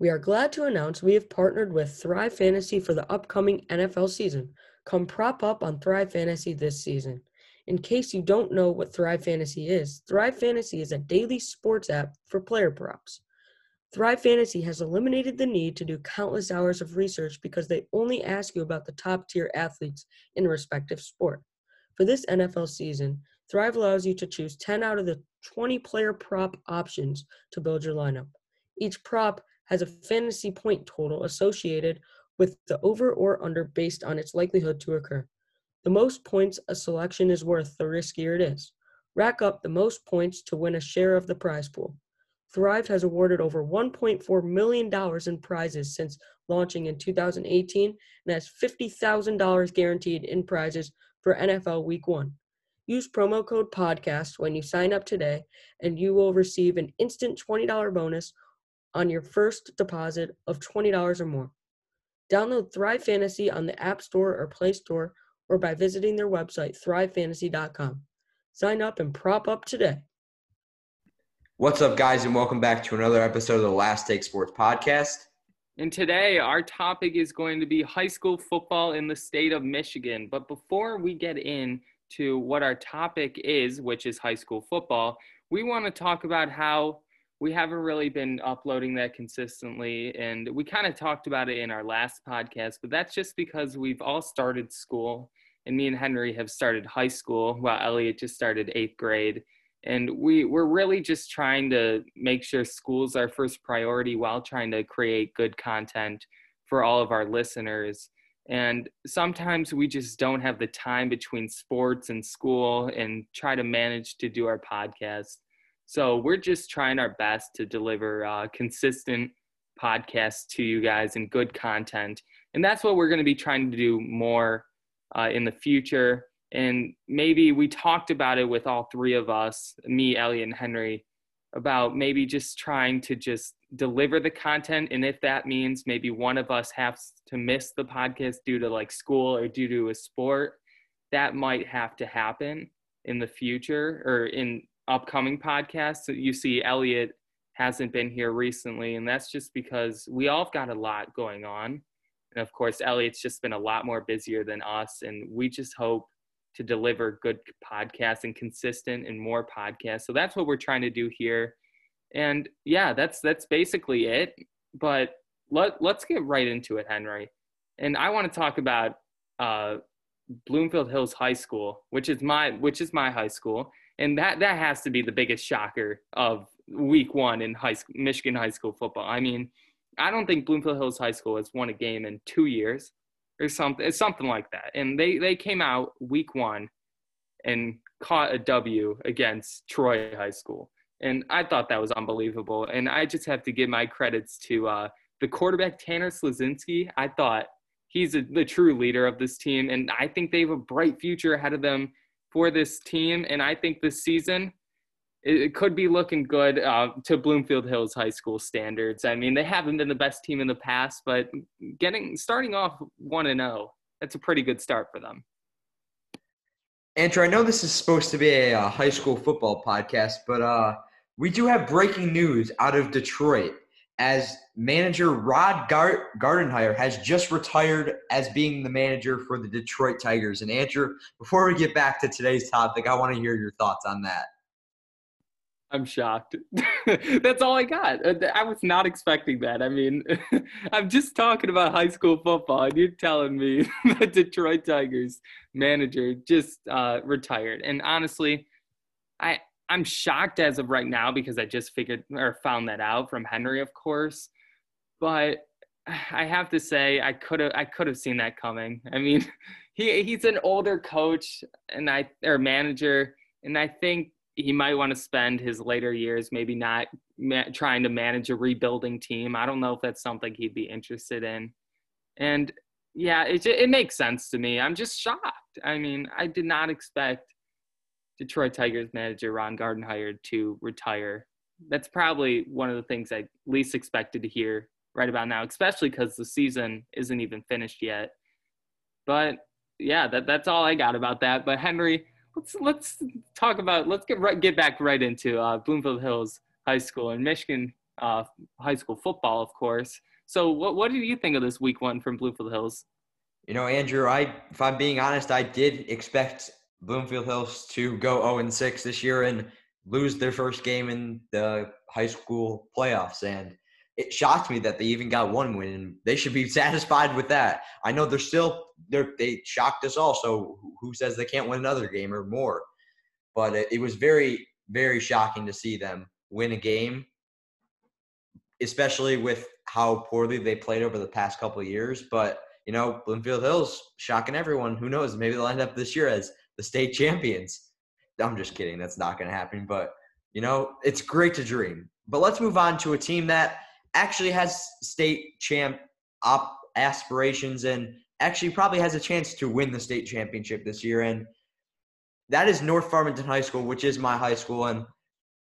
We are glad to announce we have partnered with Thrive Fantasy for the upcoming NFL season. Come prop up on Thrive Fantasy this season. In case you don't know what Thrive Fantasy is, Thrive Fantasy is a daily sports app for player props. Thrive Fantasy has eliminated the need to do countless hours of research because they only ask you about the top tier athletes in a respective sport. For this NFL season, Thrive allows you to choose 10 out of the 20 player prop options to build your lineup. Each prop has a fantasy point total associated with the over or under based on its likelihood to occur. The most points a selection is worth, the riskier it is. Rack up the most points to win a share of the prize pool. Thrive has awarded over $1.4 million in prizes since launching in 2018 and has $50,000 guaranteed in prizes for NFL Week 1. Use promo code PODCAST when you sign up today, and you will receive an instant $20 bonus on your first deposit of $20 or more. Download Thrive Fantasy on the App Store or Play Store or by visiting their website, thrivefantasy.com. Sign up and prop up today. What's up, guys, and welcome back to another episode of the Last Take Sports Podcast. And today, our topic is going to be high school football in the state of Michigan. But before we get into what our topic is, which is high school football, we want to talk about how we haven't really been uploading that consistently. And we kind of talked about it in our last podcast, but that's just because we've all started school. And me and Henry have started high school while Elliot just started eighth grade and we we're really just trying to make sure schools are first priority while trying to create good content for all of our listeners and sometimes we just don't have the time between sports and school and try to manage to do our podcast so we're just trying our best to deliver uh, consistent podcasts to you guys and good content. And that's what we're going to be trying to do more uh, in the future. And maybe we talked about it with all three of us me elliot and henry about maybe just trying to just deliver the content. And if that means maybe one of us has to miss the podcast due to like school or due to a sport that might have to happen in the future or in upcoming podcasts you see elliot hasn't been here recently and that's just because we all have got a lot going on and of course elliot's just been a lot more busier than us and we just hope to deliver good podcasts and consistent and more podcasts. So that's what we're trying to do here. And yeah, that's that's basically it. But let let's get right into it, Henry. And I want to talk about uh, Bloomfield Hills High School, which is my which is my high school, and that that has to be the biggest shocker of week one in high school, Michigan high school football. I mean, I don't think Bloomfield Hills High School has won a game in two years or something. Something like that. And they they came out week one and caught a W against Troy High School. And I thought that was unbelievable. And I just have to give my credits to uh, the quarterback Tanner Slazinski. I thought he's a, the true leader of this team, and I think they have a bright future ahead of them for this team. And I think this season it, could be looking good uh, to Bloomfield Hills High School standards. I mean, they haven't been the best team in the past, but getting starting off one and zero, oh, that's a pretty good start for them. Andrew, I know this is supposed to be a, a high school football podcast, but uh, we do have breaking news out of Detroit as manager Rod Gar- Gardenhire has just retired as being the manager for the Detroit Tigers. And Andrew, before we get back to today's topic, I want to hear your thoughts on that. I'm shocked. That's all I got. Uh, I was not expecting that. I mean, I'm just talking about high school football, and you're telling me the Detroit Tigers manager just uh, retired. And honestly, I I'm shocked as of right now because I just figured or found that out from Henry, of course. But I have to say, I could have I could have seen that coming. I mean, he he's an older coach and I or manager, and I think he might want to spend his later years maybe not ma- trying to manage a rebuilding team. I don't know if that's something he'd be interested in. And yeah, it it makes sense to me. I'm just shocked. I mean, I did not expect Detroit Tigers manager Ron Gardenhire to retire. That's probably one of the things I least expected to hear right about now, especially because the season isn't even finished yet. But yeah, that that's all I got about that. But Henry, let's let's talk about let's get right get back right into uh, Bloomfield Hills High School in Michigan uh, high school football, of course. So, what what do you think of this week one from Bloomfield Hills? You know, Andrew, I if I'm being honest, I did expect Bloomfield Hills to go 0 and 6 this year and lose their first game in the high school playoffs. And it shocked me that they even got one win. They should be satisfied with that. I know they're still they're, they shocked us all. So who says they can't win another game or more? But it, it was very very shocking to see them win a game, especially with how poorly they played over the past couple years. But you know, Bloomfield Hills shocking everyone. Who knows? Maybe they'll end up this year as the state champions. I'm just kidding. That's not going to happen. But, you know, it's great to dream. But let's move on to a team that actually has state champ op aspirations and actually probably has a chance to win the state championship this year. And that is North Farmington High School, which is my high school. And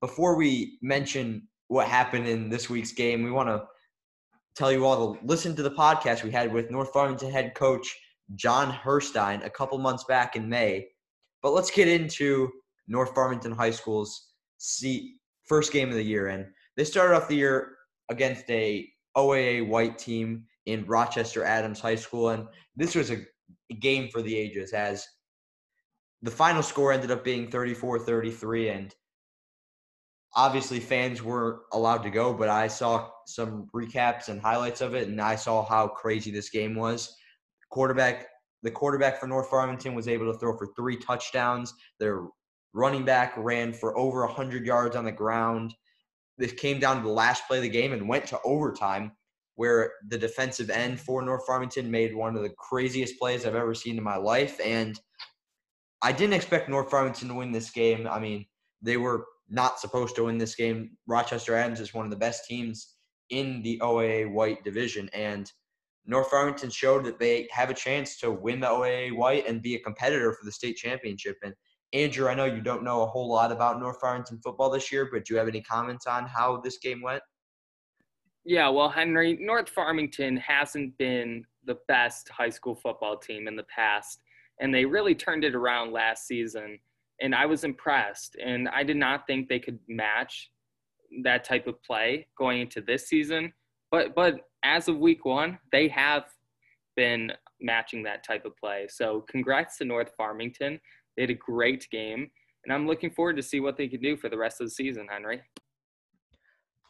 before we mention what happened in this week's game, we want to tell you all to listen to the podcast we had with North Farmington head coach John Herstein a couple months back in May. But let's get into North Farmington High School's first game of the year. And they started off the year against a OAA white team in Rochester Adams High School. And this was a game for the ages as the final score ended up being 34 33. And obviously, fans weren't allowed to go, but I saw some recaps and highlights of it, and I saw how crazy this game was. Quarterback the quarterback for North Farmington was able to throw for three touchdowns. Their running back ran for over 100 yards on the ground. This came down to the last play of the game and went to overtime, where the defensive end for North Farmington made one of the craziest plays I've ever seen in my life. And I didn't expect North Farmington to win this game. I mean, they were not supposed to win this game. Rochester Adams is one of the best teams in the OAA White division. And – North Farmington showed that they have a chance to win the OAA White and be a competitor for the state championship. And Andrew, I know you don't know a whole lot about North Farmington football this year, but do you have any comments on how this game went? Yeah, well, Henry, North Farmington hasn't been the best high school football team in the past, and they really turned it around last season. And I was impressed, and I did not think they could match that type of play going into this season. But but as of week one, they have been matching that type of play. So congrats to North Farmington. They had a great game, and I'm looking forward to see what they can do for the rest of the season, Henry.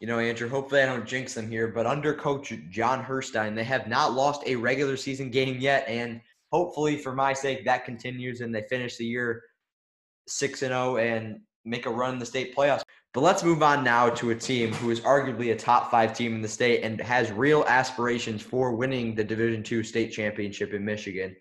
You know, Andrew, hopefully I don't jinx them here, but under coach John Herstein, they have not lost a regular season game yet. And hopefully, for my sake, that continues and they finish the year 6 and 0 and make a run in the state playoffs. But let's move on now to a team who is arguably a top five team in the state and has real aspirations for winning the Division II state championship in Michigan.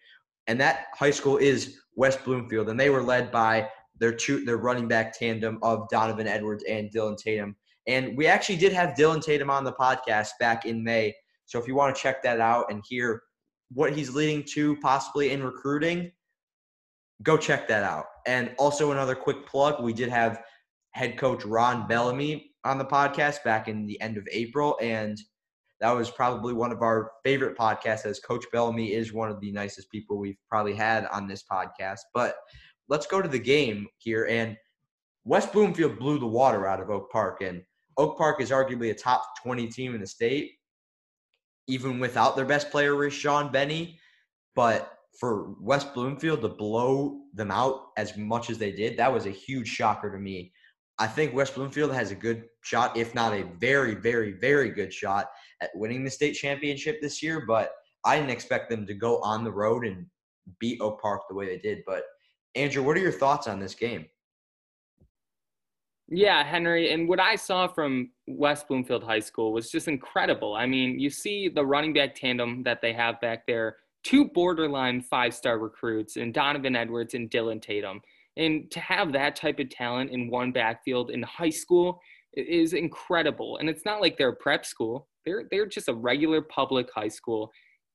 And that high school is West Bloomfield, and they were led by their two, their running back tandem of Donovan Edwards and Dylan Tatum. And we actually did have Dylan Tatum on the podcast back in May. So if you want to check that out and hear what he's leading to possibly in recruiting, go check that out. And also another quick plug, we did have head coach Ron Bellamy on the podcast back in the end of April. And that was probably one of our favorite podcasts as Coach Bellamy is one of the nicest people we've probably had on this podcast. But let's go to the game here. And West Bloomfield blew the water out of Oak Park. And Oak Park is arguably a top 20 team in the state, even without their best player, Rashawn Benny. But for West Bloomfield to blow them out as much as they did, that was a huge shocker to me. I think West Bloomfield has a good shot, if not a very, very, very good shot at winning the state championship this year. But I didn't expect them to go on the road and beat Oak Park the way they did. But Andrew, what are your thoughts on this game? Yeah, Henry, and what I saw from West Bloomfield High School was just incredible. I mean, you see the running back tandem that they have back there, two borderline five star recruits, and Donovan Edwards and Dylan Tatum. And to have that type of talent in one backfield in high school is incredible. And it's not like they're a prep school. They're they're just a regular public high school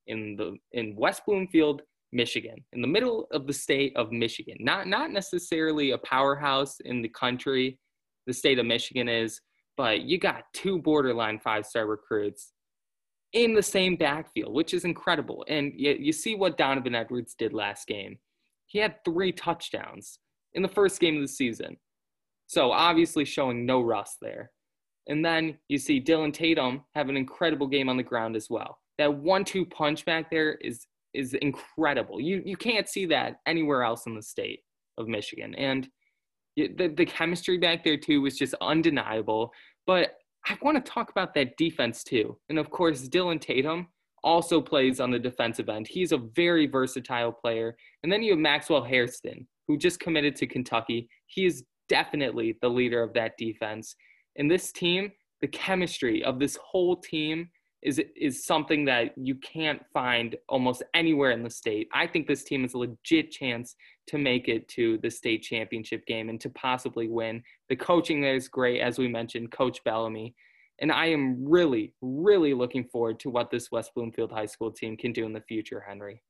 in the in West Bloomfield, Michigan, in the middle of the state of Michigan. Not not necessarily a powerhouse in the country, the state of Michigan is, but you got two borderline five-star recruits in the same backfield, which is incredible. And you, you see what Donovan Edwards did last game. He had three touchdowns in the first game of the season. So obviously showing no rust there. And then you see Dylan Tatum have an incredible game on the ground as well. That one-two punch back there is is incredible. You you can't see that anywhere else in the state of Michigan. And the the chemistry back there too was just undeniable. But I want to talk about that defense too. And of course, Dylan Tatum also plays on the defensive end. He's a very versatile player. And then you have Maxwell Hairston, who just committed to Kentucky. He is definitely the leader of that defense. And this team, the chemistry of this whole team is is something that you can't find almost anywhere in the state. I think this team is a legit chance to make it to the state championship game and to possibly win. The coaching there is great, as we mentioned, Coach Bellamy. And I am really, really looking forward to what this West Bloomfield High School team can do in the future, Henry.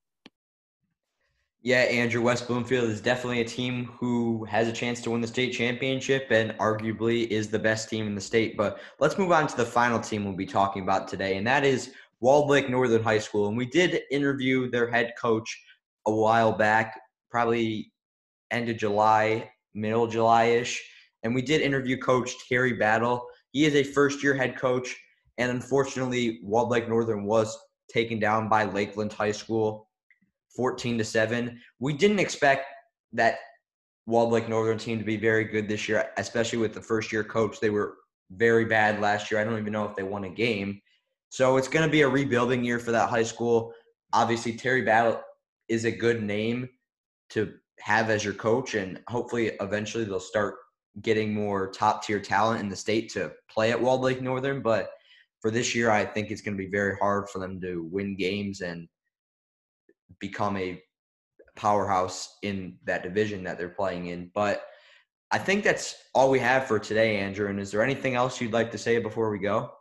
Yeah, Andrew West Bloomfield is definitely a team who has a chance to win the state championship and arguably is the best team in the state. But let's move on to the final team we'll be talking about today, and that is Walled Lake Northern High School. And we did interview their head coach a while back, probably end of July, middle July ish. And we did interview Coach Terry Battle. He is a first year head coach, and unfortunately, Walled Lake Northern was taken down by Lakeland High School 14 to 7. We didn't expect that Walled Lake Northern team to be very good this year, especially with the first year coach. They were very bad last year. I don't even know if they won a game. So it's going to be a rebuilding year for that high school. Obviously, Terry Battle is a good name to have as your coach, and hopefully, eventually, they'll start getting more top tier talent in the state to play at Walled Lake Northern. But for this year, I think it's going to be very hard for them to win games and become a powerhouse in that division that they're playing in. But I think that's all we have for today, Andrew. And is there anything else you'd like to say before we go?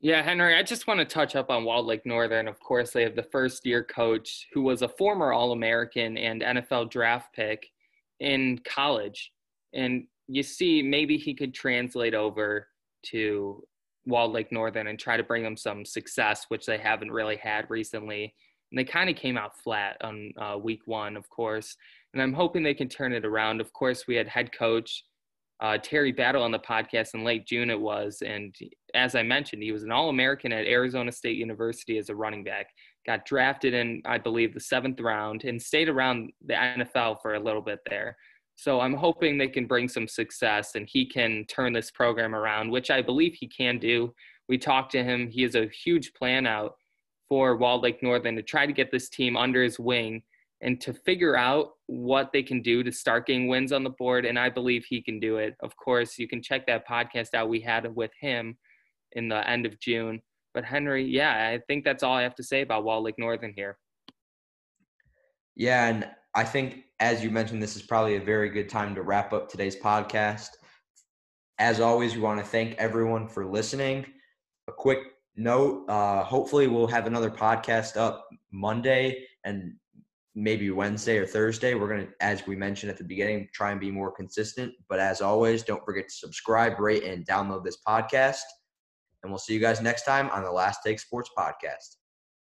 Yeah, Henry, I just want to touch up on Walled Lake Northern. Of course, they have the first year coach who was a former All American and NFL draft pick in college. And you see, maybe he could translate over to Walled Lake Northern and try to bring them some success, which they haven't really had recently and they kind of came out flat on uh, week one, of course. And I'm hoping they can turn it around. Of course, we had head coach uh, Terry Battle on the podcast in late June, it was. And as I mentioned, he was an All American at Arizona State University as a running back. Got drafted in, I believe, the seventh round and stayed around the NFL for a little bit there. So I'm hoping they can bring some success and he can turn this program around, which I believe he can do. We talked to him. He has a huge plan out for Walled Lake Northern to try to get this team under his wing and to figure out what they can do to start getting wins on the board. And I believe he can do it. Of course, you can check that podcast out we had with him in the end of June. But Henry, yeah, I think that's all I have to say about Walled Lake Northern here. Yeah, and I think as you mentioned, this is probably a very good time to wrap up today's podcast. As always, we want to thank everyone for listening. A quick note, uh, hopefully we'll have another podcast up Monday and maybe Wednesday or Thursday. We're going to, as we mentioned at the beginning, try and be more consistent. But as always, don't forget to subscribe, rate, and download this podcast. And we'll see you guys next time on the Last Take Sports Podcast.